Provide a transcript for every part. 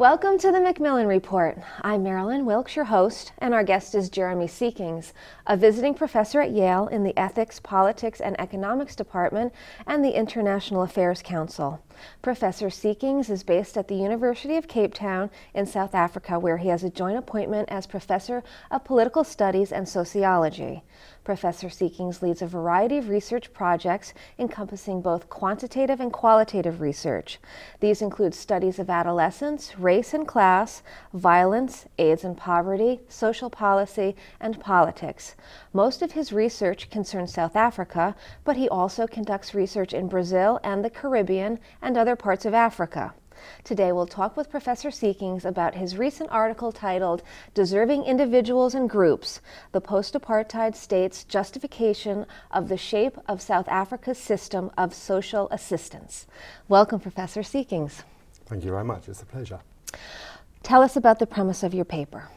Welcome to the Macmillan Report. I'm Marilyn Wilkes, your host, and our guest is Jeremy Seekings, a visiting professor at Yale in the Ethics, Politics, and Economics Department and the International Affairs Council. Professor Seekings is based at the University of Cape Town in South Africa, where he has a joint appointment as Professor of Political Studies and Sociology. Professor Seekings leads a variety of research projects encompassing both quantitative and qualitative research. These include studies of adolescence, race and class, violence, AIDS and poverty, social policy, and politics. Most of his research concerns South Africa, but he also conducts research in Brazil and the Caribbean and other parts of Africa. Today we'll talk with Professor Seekings about his recent article titled Deserving Individuals and Groups The Post Apartheid State's Justification of the Shape of South Africa's System of Social Assistance. Welcome, Professor Seekings. Thank you very much. It's a pleasure. Tell us about the premise of your paper.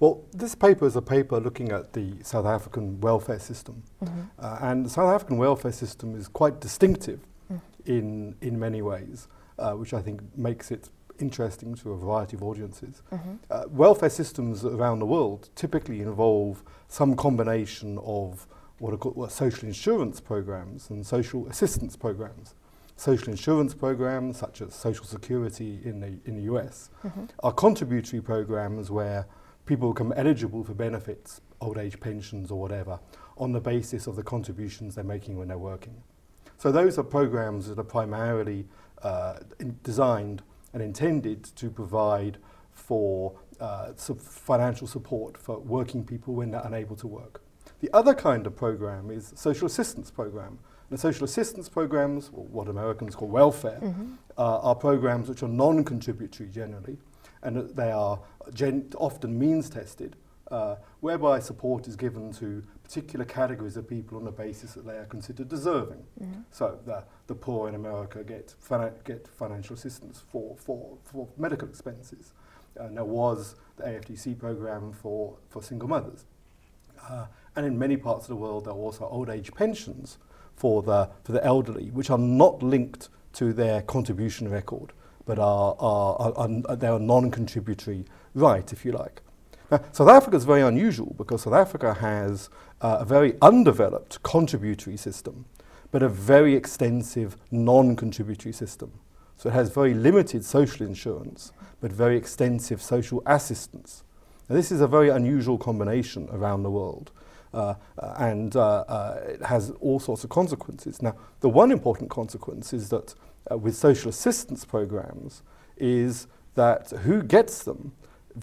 Well, this paper is a paper looking at the South African welfare system. Mm-hmm. Uh, and the South African welfare system is quite distinctive mm. in, in many ways uh, which I think makes it interesting to a variety of audiences. Mm-hmm. Uh, welfare systems around the world typically involve some combination of what are called what social insurance programs and social assistance programs. Social insurance programs, such as Social Security in the, in the US, mm-hmm. are contributory programs where people become eligible for benefits, old age pensions or whatever, on the basis of the contributions they're making when they're working. So those are programs that are primarily uh, designed and intended to provide for uh, financial support for working people when they're unable to work. The other kind of program is social assistance program. And social assistance programs, or what Americans call welfare, mm-hmm. uh, are programs which are non-contributory generally, and they are gen- often means tested, uh, whereby support is given to particular categories of people on the basis that they are considered deserving. Mm-hmm. So the, the poor in America get, get financial assistance for, for, for medical expenses. And there was the AFDC program for, for single mothers. Uh, and in many parts of the world, there are also old age pensions for the, for the elderly, which are not linked to their contribution record, but are, are, are, are they are non-contributory right, if you like. Now, South Africa is very unusual because South Africa has uh, a very undeveloped contributory system, but a very extensive non-contributory system. So it has very limited social insurance, but very extensive social assistance. Now, this is a very unusual combination around the world. Uh, uh, and uh, uh it has all sorts of consequences. Now, the one important consequence is that uh, with social assistance programs is that who gets them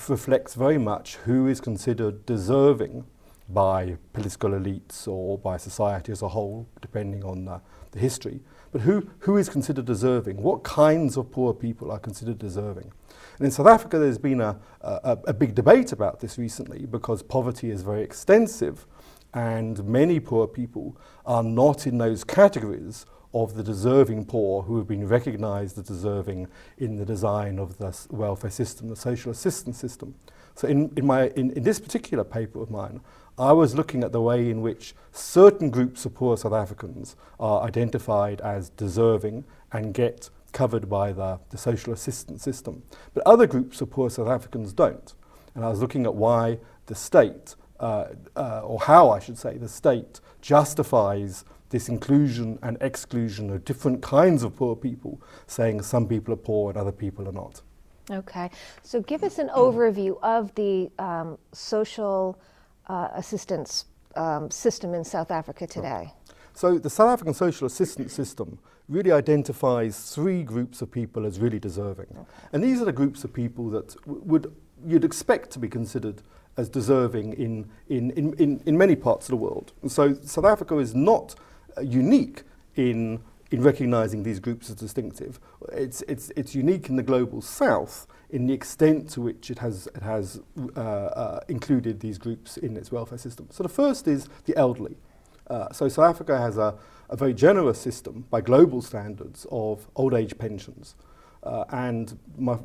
reflects very much who is considered deserving by political elites or by society as a whole, depending on the, the history. But who, who is considered deserving? What kinds of poor people are considered deserving? And in South Africa, there's been a, a, a big debate about this recently because poverty is very extensive and many poor people are not in those categories of the deserving poor who have been recognized as deserving in the design of the welfare system, the social assistance system. So in, in, my, in, in this particular paper of mine, I was looking at the way in which certain groups of poor South Africans are identified as deserving and get covered by the, the social assistance system. But other groups of poor South Africans don't. And I was looking at why the state uh, uh, or how I should say, the state justifies this inclusion and exclusion of different kinds of poor people, saying some people are poor and other people are not. Okay, so give us an overview of the um, social uh, assistance um, system in South Africa today. So, the South African social assistance system really identifies three groups of people as really deserving. Okay. And these are the groups of people that w- would you'd expect to be considered as deserving in, in, in, in, in many parts of the world. And so South Africa is not uh, unique in, in recognizing these groups as distinctive. It's, it's, it's unique in the global south in the extent to which it has, it has uh, uh, included these groups in its welfare system. So the first is the elderly. Uh, so South Africa has a, a very generous system by global standards of old age pensions. Uh, and my,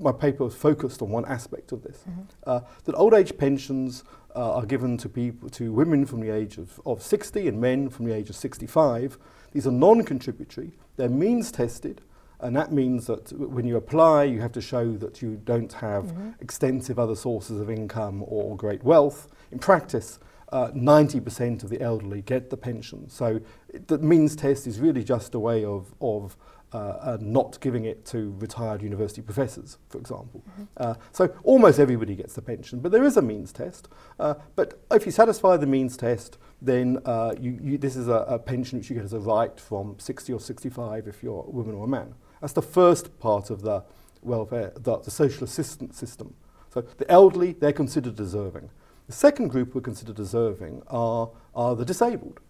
my paper was focused on one aspect of this, mm-hmm. Uh, that old age pensions uh, are given to people, to women from the age of, of 60 and men from the age of 65. These are non-contributory. They're means tested, And that means that when you apply, you have to show that you don't have mm-hmm. extensive other sources of income or great wealth. In practice, uh, 90% of the elderly get the pension. So the means test is really just a way of, of uh, and not giving it to retired university professors, for example. Mm -hmm. uh, so almost everybody gets the pension, but there is a means test. Uh, but if you satisfy the means test, then uh, you, you, this is a, a pension which you get as a right from 60 or 65 if you're a woman or a man. That's the first part of the welfare, the, the social assistance system. So the elderly, they're considered deserving. The second group who are considered deserving are, are the disabled,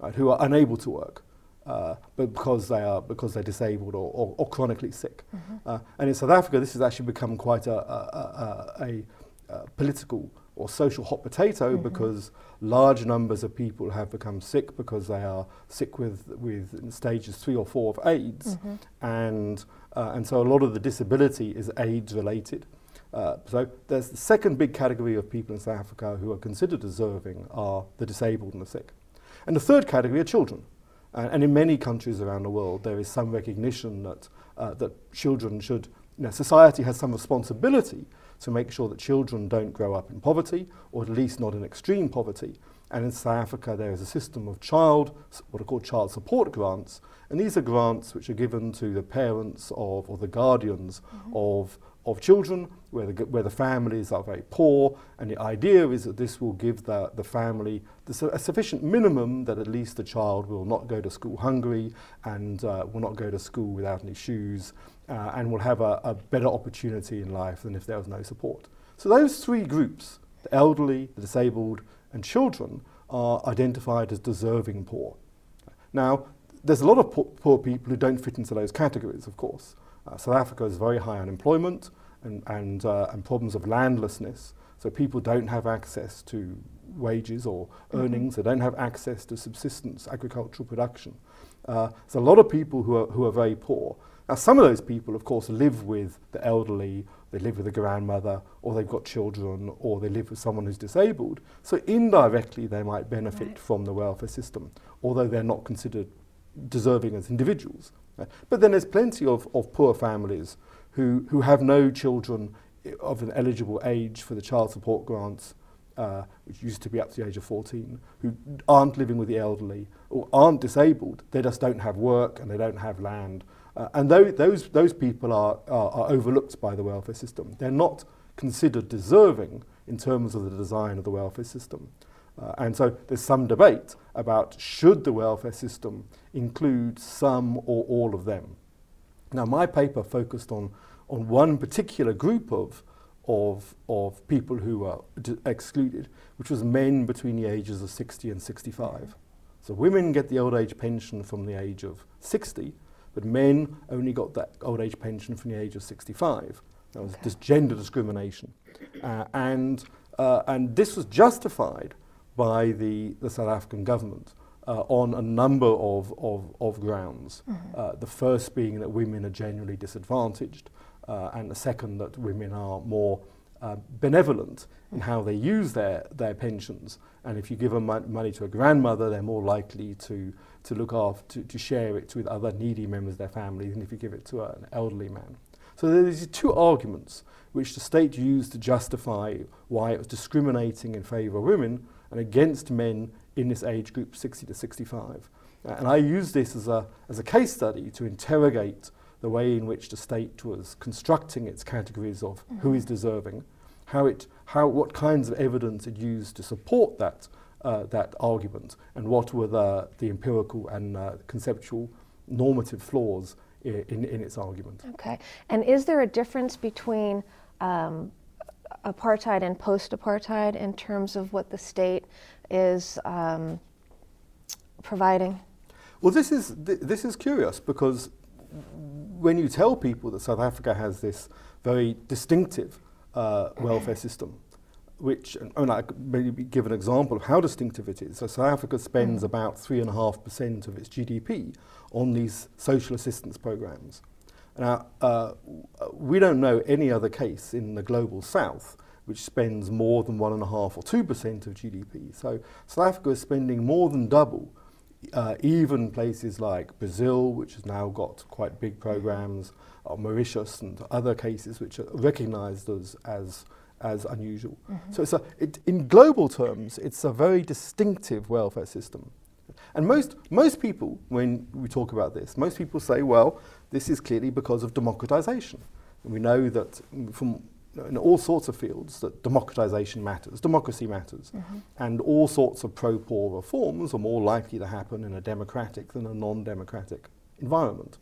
right, who are unable to work. Uh, but because they are because they're disabled or, or, or chronically sick. Mm-hmm. Uh, and in South Africa, this has actually become quite a, a, a, a political or social hot potato mm-hmm. because large numbers of people have become sick because they are sick with, with stages three or four of AIDS, mm-hmm. and uh, and so a lot of the disability is AIDS related. Uh, so there's the second big category of people in South Africa who are considered deserving are the disabled and the sick. And the third category are children. Uh, and in many countries around the world, there is some recognition that, uh, that children should, you know, society has some responsibility to make sure that children don't grow up in poverty, or at least not in extreme poverty. And in South Africa, there is a system of child, what are called child support grants. And these are grants which are given to the parents of, or the guardians mm -hmm. of of children where the, where the families are very poor, and the idea is that this will give the, the family the, a sufficient minimum that at least the child will not go to school hungry and uh, will not go to school without any shoes uh, and will have a, a better opportunity in life than if there was no support. So those three groups, the elderly, the disabled, and children, are identified as deserving poor. Now, there's a lot of poor, poor people who don't fit into those categories, of course. Uh, South Africa has very high unemployment and, and, uh, and problems of landlessness. So people don't have access to wages or mm-hmm. earnings, mm-hmm. they don't have access to subsistence agricultural production. Uh, there's a lot of people who are, who are very poor. Now, some of those people, of course, live with the elderly, they live with a grandmother, or they've got children, or they live with someone who's disabled. So indirectly, they might benefit right. from the welfare system, although they're not considered deserving as individuals. But then there's plenty of, of poor families who, who have no children of an eligible age for the child support grants, uh, which used to be up to the age of 14, who aren't living with the elderly or aren't disabled. They just don't have work and they don't have land. Uh, and th- those, those people are, are, are overlooked by the welfare system. They're not considered deserving in terms of the design of the welfare system. Uh, and so there's some debate about should the welfare system include some or all of them. Now, my paper focused on, on one particular group of, of, of people who were d- excluded, which was men between the ages of 60 and 65. So women get the old age pension from the age of 60, but men only got that old age pension from the age of 65. That was okay. gender discrimination. Uh, and, uh, and this was justified by the, the South African government uh, on a number of, of, of grounds. Mm-hmm. Uh, the first being that women are generally disadvantaged, uh, and the second that women are more uh, benevolent in how they use their, their pensions. And if you give them money to a grandmother, they're more likely to, to look after, to, to share it with other needy members of their family than if you give it to an elderly man. So there are these two arguments which the state used to justify why it was discriminating in favour of women and against men in this age group 60 to 65. Uh, and I use this as a, as a case study to interrogate the way in which the state was constructing its categories of mm-hmm. who is deserving, how it, how, what kinds of evidence it used to support that, uh, that argument, and what were the, the empirical and uh, conceptual normative flaws in, in, in, its argument. Okay. And is there a difference between um, apartheid and post-apartheid in terms of what the state is um, providing? Well, this is th- this is curious because when you tell people that South Africa has this very distinctive uh, welfare system, which I mean, I could maybe give an example of how distinctive it is. So South Africa spends mm. about three and a half percent of its GDP on these social assistance programs. Now, uh, we don't know any other case in the global south which spends more than one and a half or two percent of GDP. So South Africa is spending more than double uh, even places like Brazil, which has now got quite big programs, or Mauritius and other cases which are recognized as, as, as unusual. Mm-hmm. So it's a, it, in global terms, it's a very distinctive welfare system. And most, most people, when we talk about this, most people say, well, this is clearly because of democratization. And we know that from in all sorts of fields that democratization matters, democracy matters, mm-hmm. and all sorts of pro-poor reforms are more likely to happen in a democratic than a non-democratic environment.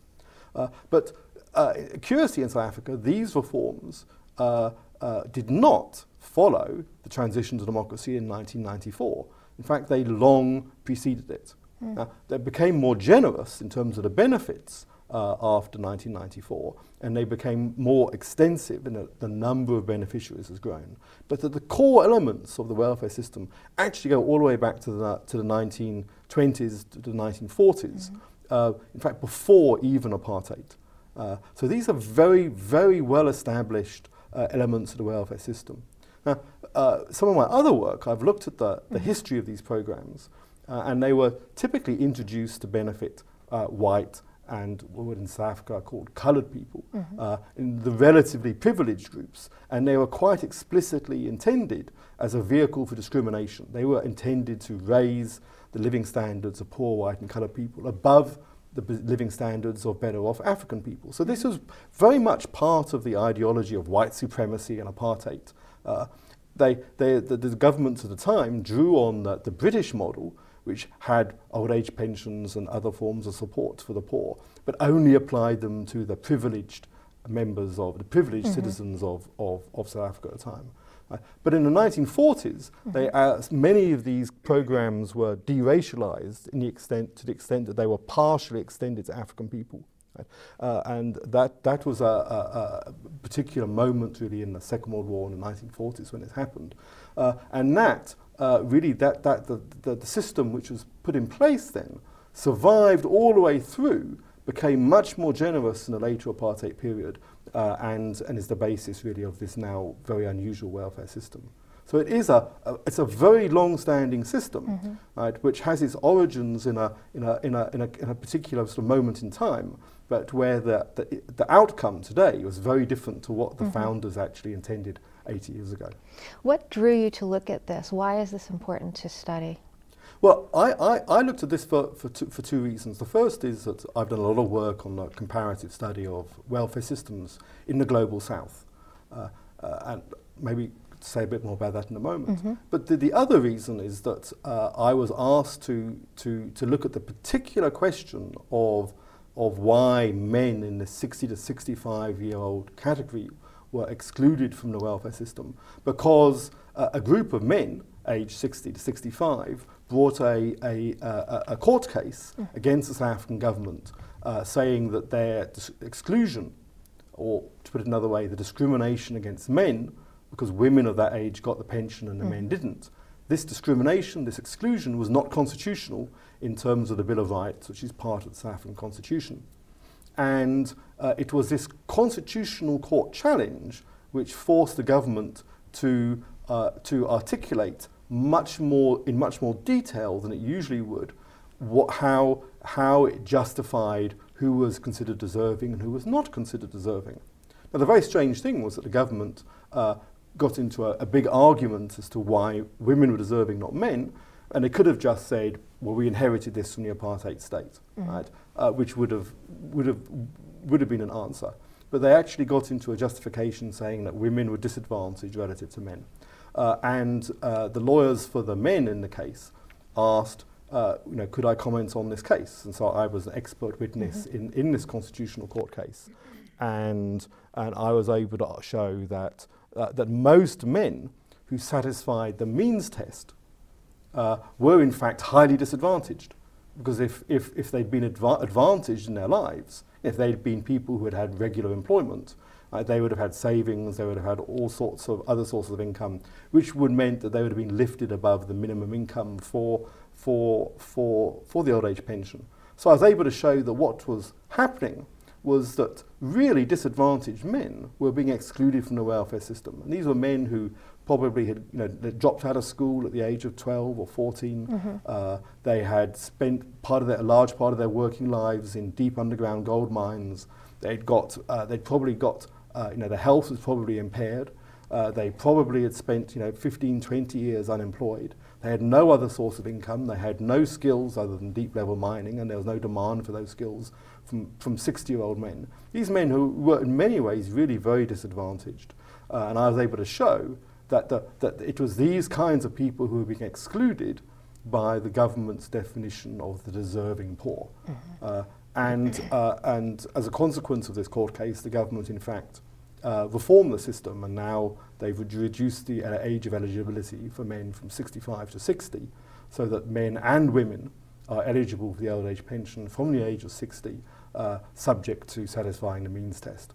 Uh, but uh, curiously in South Africa, these reforms uh, uh did not follow the transition to democracy in 1994. In fact, they long preceded it. Mm. Now, they became more generous in terms of the benefits uh, after 1994, and they became more extensive in the number of beneficiaries has grown. But the, the, core elements of the welfare system actually go all the way back to the, to the 1920s to the 1940s, mm-hmm. uh, in fact, before even apartheid. Uh, so these are very, very well established uh, elements of the welfare system. Now, uh, some of my other work, I've looked at the, the mm-hmm. history of these programs, uh, and they were typically introduced to benefit white and what in South Africa are called coloured people, mm-hmm. uh, in the relatively privileged groups, and they were quite explicitly intended as a vehicle for discrimination. They were intended to raise the living standards of poor white and coloured people above the b- living standards of better off African people. So this was very much part of the ideology of white supremacy and apartheid. Uh, they, they, the, the, governments at the time drew on the, the British model, which had old age pensions and other forms of support for the poor, but only applied them to the privileged members of the privileged mm-hmm. citizens of, of, of South Africa at the time. Uh, but in the 1940s, mm-hmm. they, uh, many of these programs were deracialized in the extent, to the extent that they were partially extended to African people. Right? Uh, and that, that was a, a, a, particular moment really in the Second World War in the 1940s when it happened. Uh, and that uh, really that, that the, the, the, system which was put in place then survived all the way through, became much more generous in the later apartheid period, uh, and, and is the basis really of this now very unusual welfare system. So it is a, a it's a very long-standing system, mm-hmm. right, which has its origins in a, in a, in a, in a, in a particular sort of moment in time, but where the, the, the outcome today was very different to what the mm-hmm. founders actually intended 80 years ago. What drew you to look at this? Why is this important to study? Well, I, I, I looked at this for, for, two, for two reasons. The first is that I've done a lot of work on the comparative study of welfare systems in the global south. Uh, uh, and maybe say a bit more about that in a moment. Mm-hmm. But the, the, other reason is that uh, I was asked to, to, to look at the particular question of, of why men in the 60 to 65 year old category were excluded from the welfare system because uh, a group of men aged 60 to 65 brought a, a, a, a court case mm. against the South African government uh, saying that their dis- exclusion, or to put it another way, the discrimination against men, because women of that age got the pension and the mm. men didn't, this discrimination, this exclusion was not constitutional in terms of the Bill of Rights, which is part of the South African Constitution. And uh, it was this constitutional court challenge which forced the government to, uh, to articulate much more, in much more detail than it usually would, what, how, how it justified who was considered deserving and who was not considered deserving. Now, the very strange thing was that the government uh, got into a, a, big argument as to why women were deserving, not men, and they could have just said, well, we inherited this from the apartheid state, mm. right? Uh, which would have, would, have, would have been an answer. But they actually got into a justification saying that women were disadvantaged relative to men. Uh, and uh, the lawyers for the men in the case asked, uh, you know, could I comment on this case? And so I was an expert witness mm-hmm. in, in this constitutional court case. And, and I was able to show that, uh, that most men who satisfied the means test uh, were in fact highly disadvantaged. Because if, if, if they'd been adva- advantaged in their lives, if they'd been people who had had regular employment, uh, they would have had savings, they would have had all sorts of other sources of income, which would meant that they would have been lifted above the minimum income for, for, for, for the old age pension. So I was able to show that what was happening was that really disadvantaged men were being excluded from the welfare system. And these were men who probably had you know dropped out of school at the age of 12 or 14. Mm-hmm. Uh, they had spent part of their, a large part of their working lives in deep underground gold mines. They'd got, uh, they'd probably got, uh, you know, their health was probably impaired. Uh, they probably had spent, you know, 15, 20 years unemployed. They had no other source of income. They had no skills other than deep level mining, and there was no demand for those skills from, from 60 year old men. These men who were in many ways really very disadvantaged. Uh, and I was able to show that, the, that it was these kinds of people who were being excluded by the government's definition of the deserving poor. Mm-hmm. Uh, and, uh, and as a consequence of this court case, the government, in fact, uh, reformed the system, and now they've reduced the uh, age of eligibility for men from 65 to 60, so that men and women are eligible for the old age pension from the age of 60, uh, subject to satisfying the means test.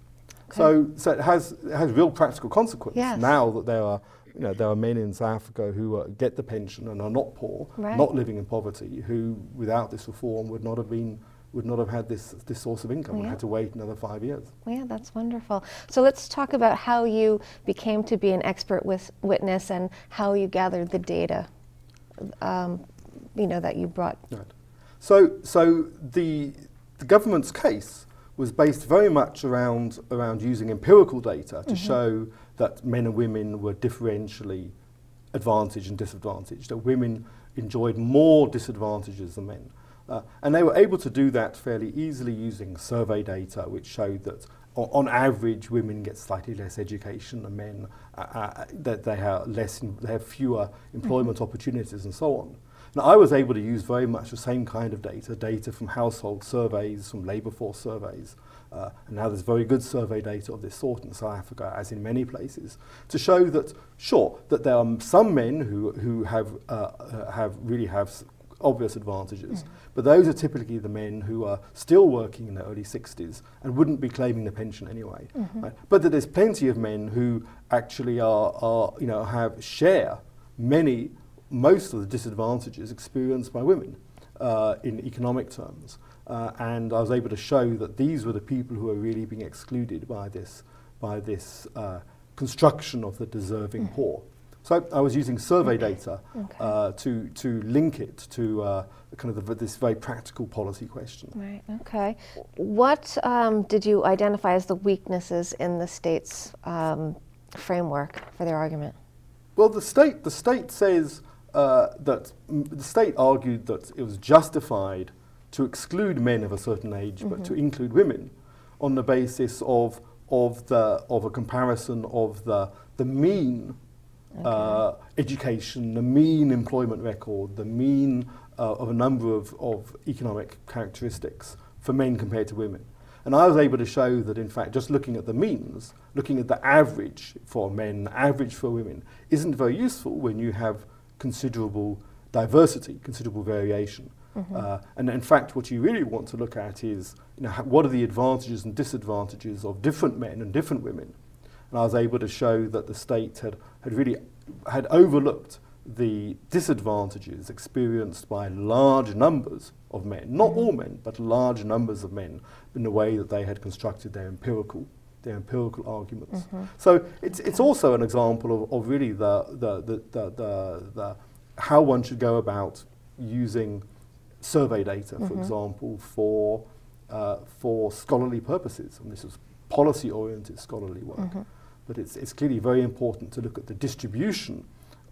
Okay. So, so it has it has real practical consequences yes. now that there are you know there are men in South Africa who uh, get the pension and are not poor, right. not living in poverty, who without this reform would not have been would not have had this this source of income yeah. and had to wait another five years. Yeah, that's wonderful. So let's talk about how you became to be an expert with witness and how you gathered the data. Um, you know that you brought. Right. So so the the government's case was based very much around, around using empirical data to mm-hmm. show that men and women were differentially advantaged and disadvantaged, that women enjoyed more disadvantages than men. Uh, and they were able to do that fairly easily using survey data, which showed that on average, women get slightly less education than men, uh, uh, that they have less, in, they have fewer employment mm-hmm. opportunities, and so on. Now, I was able to use very much the same kind of data, data from household surveys, from labour force surveys, uh, and now there's very good survey data of this sort in South Africa, as in many places, to show that, sure, that there are some men who, who have, uh, uh, have really have obvious advantages, mm. but those are typically the men who are still working in their early 60s and wouldn't be claiming the pension anyway. Mm-hmm. Right? But that there's plenty of men who actually are, are you know, have share many most of the disadvantages experienced by women uh, in economic terms. Uh, and I was able to show that these were the people who are really being excluded by this, by this uh, construction of the deserving mm. poor. So I was using survey okay. data okay. Uh, to, to link it to uh, kind of the, this very practical policy question. Right, okay. What um, did you identify as the weaknesses in the state's um, framework for their argument? Well, the state, the state says uh, that the state argued that it was justified to exclude men of a certain age, mm-hmm. but to mm-hmm. include women, on the basis of of the of a comparison of the the mean okay. uh, education, the mean employment record, the mean uh, of a number of, of economic characteristics for men compared to women. And I was able to show that, in fact, just looking at the means, looking at the average for men, average for women, isn't very useful when you have considerable diversity, considerable variation. Mm-hmm. Uh, and in fact, what you really want to look at is you know, what are the advantages and disadvantages of different men and different women. And I was able to show that the state had, had really had overlooked the disadvantages experienced by large numbers of men, not mm-hmm. all men, but large numbers of men, in the way that they had constructed their empirical their empirical arguments. Mm-hmm. So it's, it's also an example of, of really the, the, the, the, the, the how one should go about using survey data, for mm-hmm. example, for, uh, for scholarly purposes. And this is policy-oriented scholarly work. Mm-hmm. But it's, it's clearly very important to look at the distribution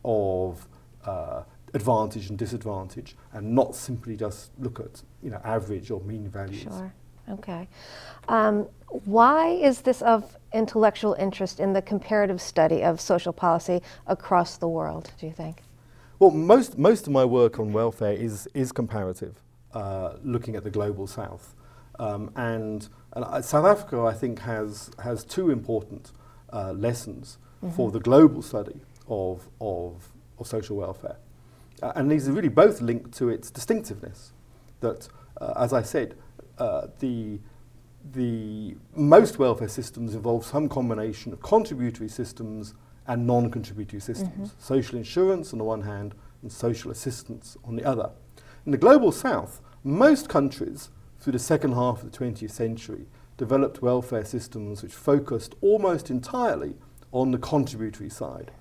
of uh, advantage and disadvantage and not simply just look at you know, average or mean values. Sure. Okay. Um, why is this of intellectual interest in the comparative study of social policy across the world, do you think? Well, most, most of my work on welfare is, is comparative, uh, looking at the global south. Um, and, and uh, South Africa, I think, has, has two important uh, lessons mm-hmm. for the global study of, of, of social welfare. Uh, and these are really both linked to its distinctiveness. That, uh, as I said, uh, the, the most welfare systems involve some combination of contributory systems and non-contributory systems. Mm-hmm. Social insurance on the one hand and social assistance on the other. In the global south, most countries through the second half of the 20th century developed welfare systems which focused almost entirely on the contributory side.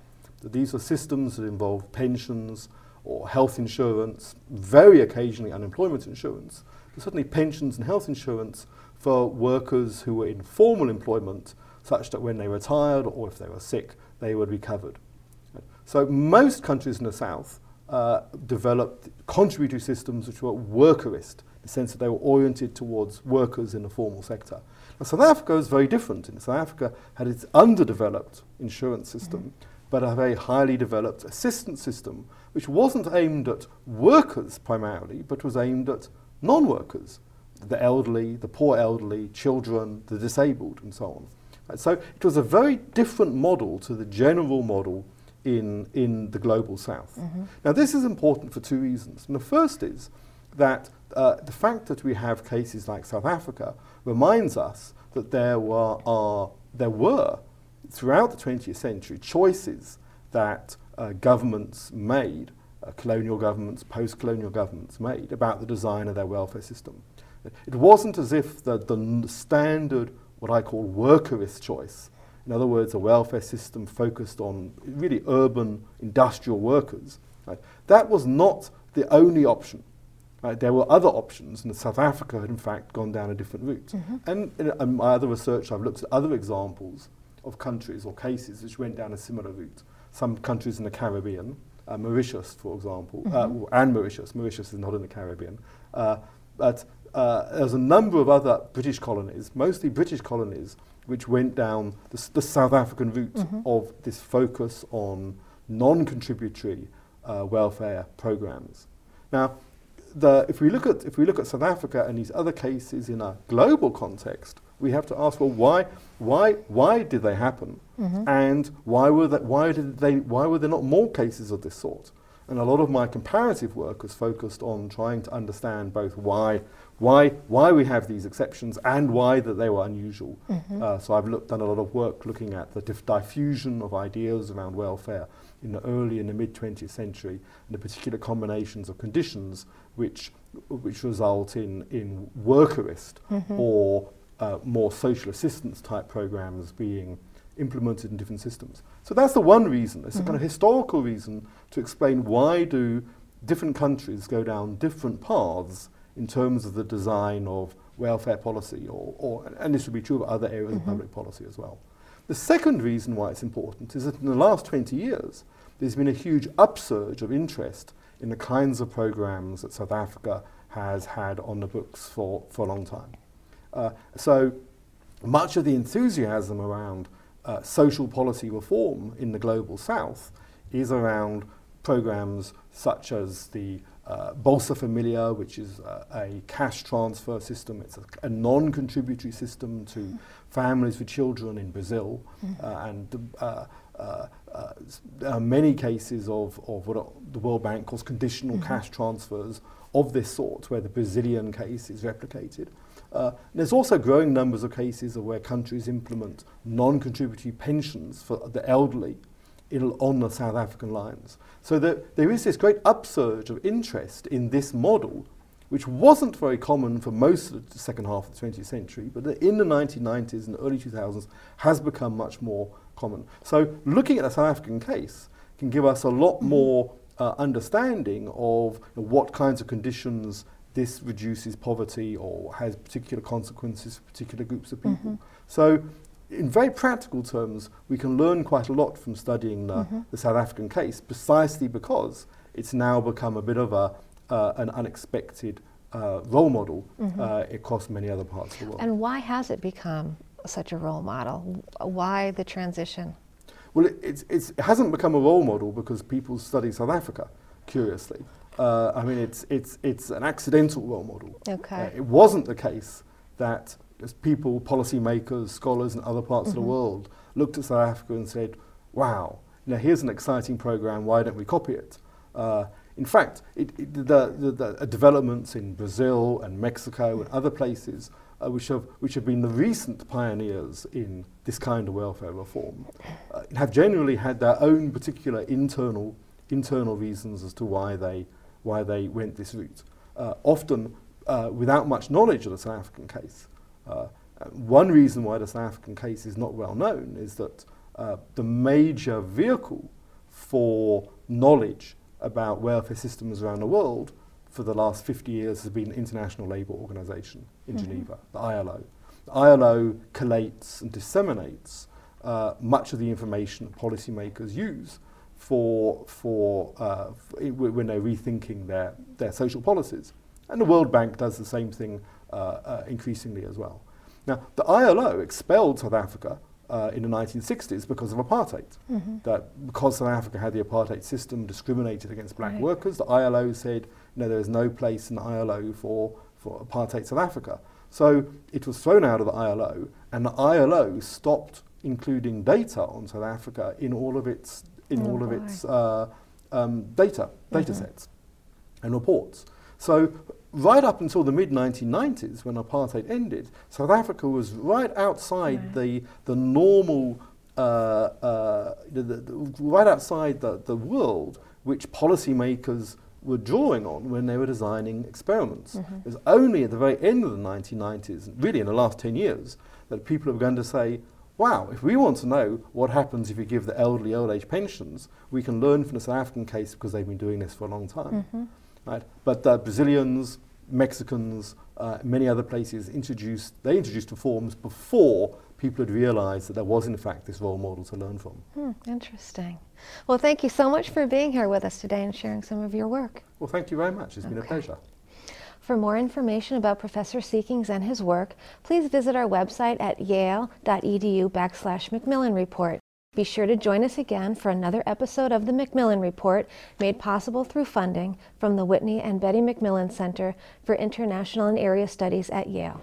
that these were systems that involved pensions or health insurance, very occasionally unemployment insurance, but certainly pensions and health insurance for workers who were in formal employment, such that when they retired or if they were sick, they would be covered. So most countries in the South uh, developed contributory systems which were workerist, in the sense that they were oriented towards workers in the formal sector. Now, South Africa is very different. In South Africa had its underdeveloped insurance system, mm-hmm. but a very highly developed assistance system, which wasn't aimed at workers primarily, but was aimed at non-workers, the elderly, the poor elderly, children, the disabled, and so on. So it was a very different model to the general model in, in the global south. Mm-hmm. Now, this is important for two reasons. And the first is that uh, the fact that we have cases like South Africa reminds us that there were, are, there were throughout the 20th century choices that uh, governments made, uh, colonial governments, post colonial governments made about the design of their welfare system. It wasn't as if the, the standard, what I call workerist choice, in other words, a welfare system focused on really urban industrial workers, right? that was not the only option. Right? There were other options, and South Africa had in fact gone down a different route. Mm-hmm. And in, in my other research, I've looked at other examples of countries or cases which went down a similar route. Some countries in the Caribbean, uh, Mauritius, for example, uh, mm-hmm. uh, and Mauritius. Mauritius is not in the Caribbean. Uh, but uh, there's a number of other British colonies, mostly British colonies, which went down the, the South African route mm-hmm. of this focus on non-contributory uh, welfare programs. Now, the, if, we look at, if we look at South Africa and these other cases in a global context, we have to ask, well, why, why, why did they happen? Mm-hmm. And why were, that, why, did they, why were there not more cases of this sort? And a lot of my comparative work was focused on trying to understand both why why, why we have these exceptions and why that they were unusual. Mm-hmm. Uh, so I've looked, done a lot of work looking at the dif- diffusion of ideas around welfare in the early and the mid 20th century and the particular combinations of conditions which, which result in, in workerist mm-hmm. or uh, more social assistance type programs being implemented in different systems. So that's the one reason. It's mm-hmm. a kind of mm-hmm. historical reason to explain why do different countries go down different paths in terms of the design of welfare policy, or, or and this would be true of other areas mm-hmm. of public policy as well. The second reason why it's important is that in the last 20 years, there's been a huge upsurge of interest in the kinds of programs that South Africa has had on the books for, for a long time. Uh, so much of the enthusiasm around uh, social policy reform in the global south is around programs such as the uh, Bolsa Familia, which is uh, a cash transfer system. It's a, a non-contributory system to families with children in Brazil, mm-hmm. uh, and uh, uh, uh, there are many cases of, of what the World Bank calls conditional mm-hmm. cash transfers of this sort, where the Brazilian case is replicated. There's also growing numbers of cases of where countries implement non-contributory pensions for the elderly on the South African lines. So there is this great upsurge of interest in this model, which wasn't very common for most of the second half of the 20th century, but in the 1990s and early 2000s has become much more common. So looking at the South African case can give us a lot more uh, understanding of you know, what kinds of conditions this reduces poverty or has particular consequences for particular groups of people. Mm-hmm. So in very practical terms, we can learn quite a lot from studying the, mm-hmm. the South African case precisely because it's now become a bit of a, uh, an unexpected uh, role model mm-hmm. uh, across many other parts of the world. And why has it become such a role model? Why the transition? Well, it, it's, it's, it hasn't become a role model because people study South Africa, curiously. Uh, I mean, it's, it's, it's an accidental role model. Okay. Uh, it wasn't the case that as people, policymakers, scholars in other parts mm-hmm. of the mm-hmm. world looked at South Africa and said, wow, know, here's an exciting program, why don't we copy it? Uh, in fact, it, it, the, the, the, developments in Brazil and Mexico and other places uh, which, have, which have been the recent pioneers in this kind of welfare reform uh, have generally had their own particular internal, internal reasons as to why they, why they went this route, uh, often uh, without much knowledge of the South African case. Uh, one reason why the South African case is not well known is that uh, the major vehicle for knowledge about welfare systems around the world for the last 50 years has been the International Labour Organization in mm-hmm. Geneva, the ILO. The ILO collates and disseminates uh, much of the information policymakers use for, for, uh, when they're rethinking their, their social policies. And the World Bank does the same thing uh, uh, increasingly as well. Now, the ILO expelled South Africa uh, in the 1960s because of apartheid. Mm-hmm. That because South Africa had the apartheid system, discriminated against black right. workers, the ILO said, you know, there is no place in the ILO for, for apartheid South Africa. So it was thrown out of the ILO, and the ILO stopped including data on South Africa in all of its in oh all of its uh, um, data data mm-hmm. sets and reports. So right up until the mid 1990s, when apartheid ended, South Africa was right outside right. the the normal. Uh, uh, the, the, right outside the, the world which policymakers were drawing on when they were designing experiments. Mm-hmm. It was only at the very end of the 1990s, really in the last 10 years, that people have begun to say, wow, if we want to know what happens if you give the elderly old age pensions, we can learn from the South African case because they've been doing this for a long time. Mm-hmm. Right? But uh, Brazilians, Mexicans, uh, many other places introduced, they introduced reforms before people had realized that there was in fact this role model to learn from. Hmm, interesting. Well, thank you so much for being here with us today and sharing some of your work. Well, thank you very much. It's okay. been a pleasure. For more information about Professor Seekings and his work, please visit our website at yale.edu backslash Macmillan Report. Be sure to join us again for another episode of the Macmillan Report, made possible through funding from the Whitney and Betty Macmillan Center for International and Area Studies at Yale.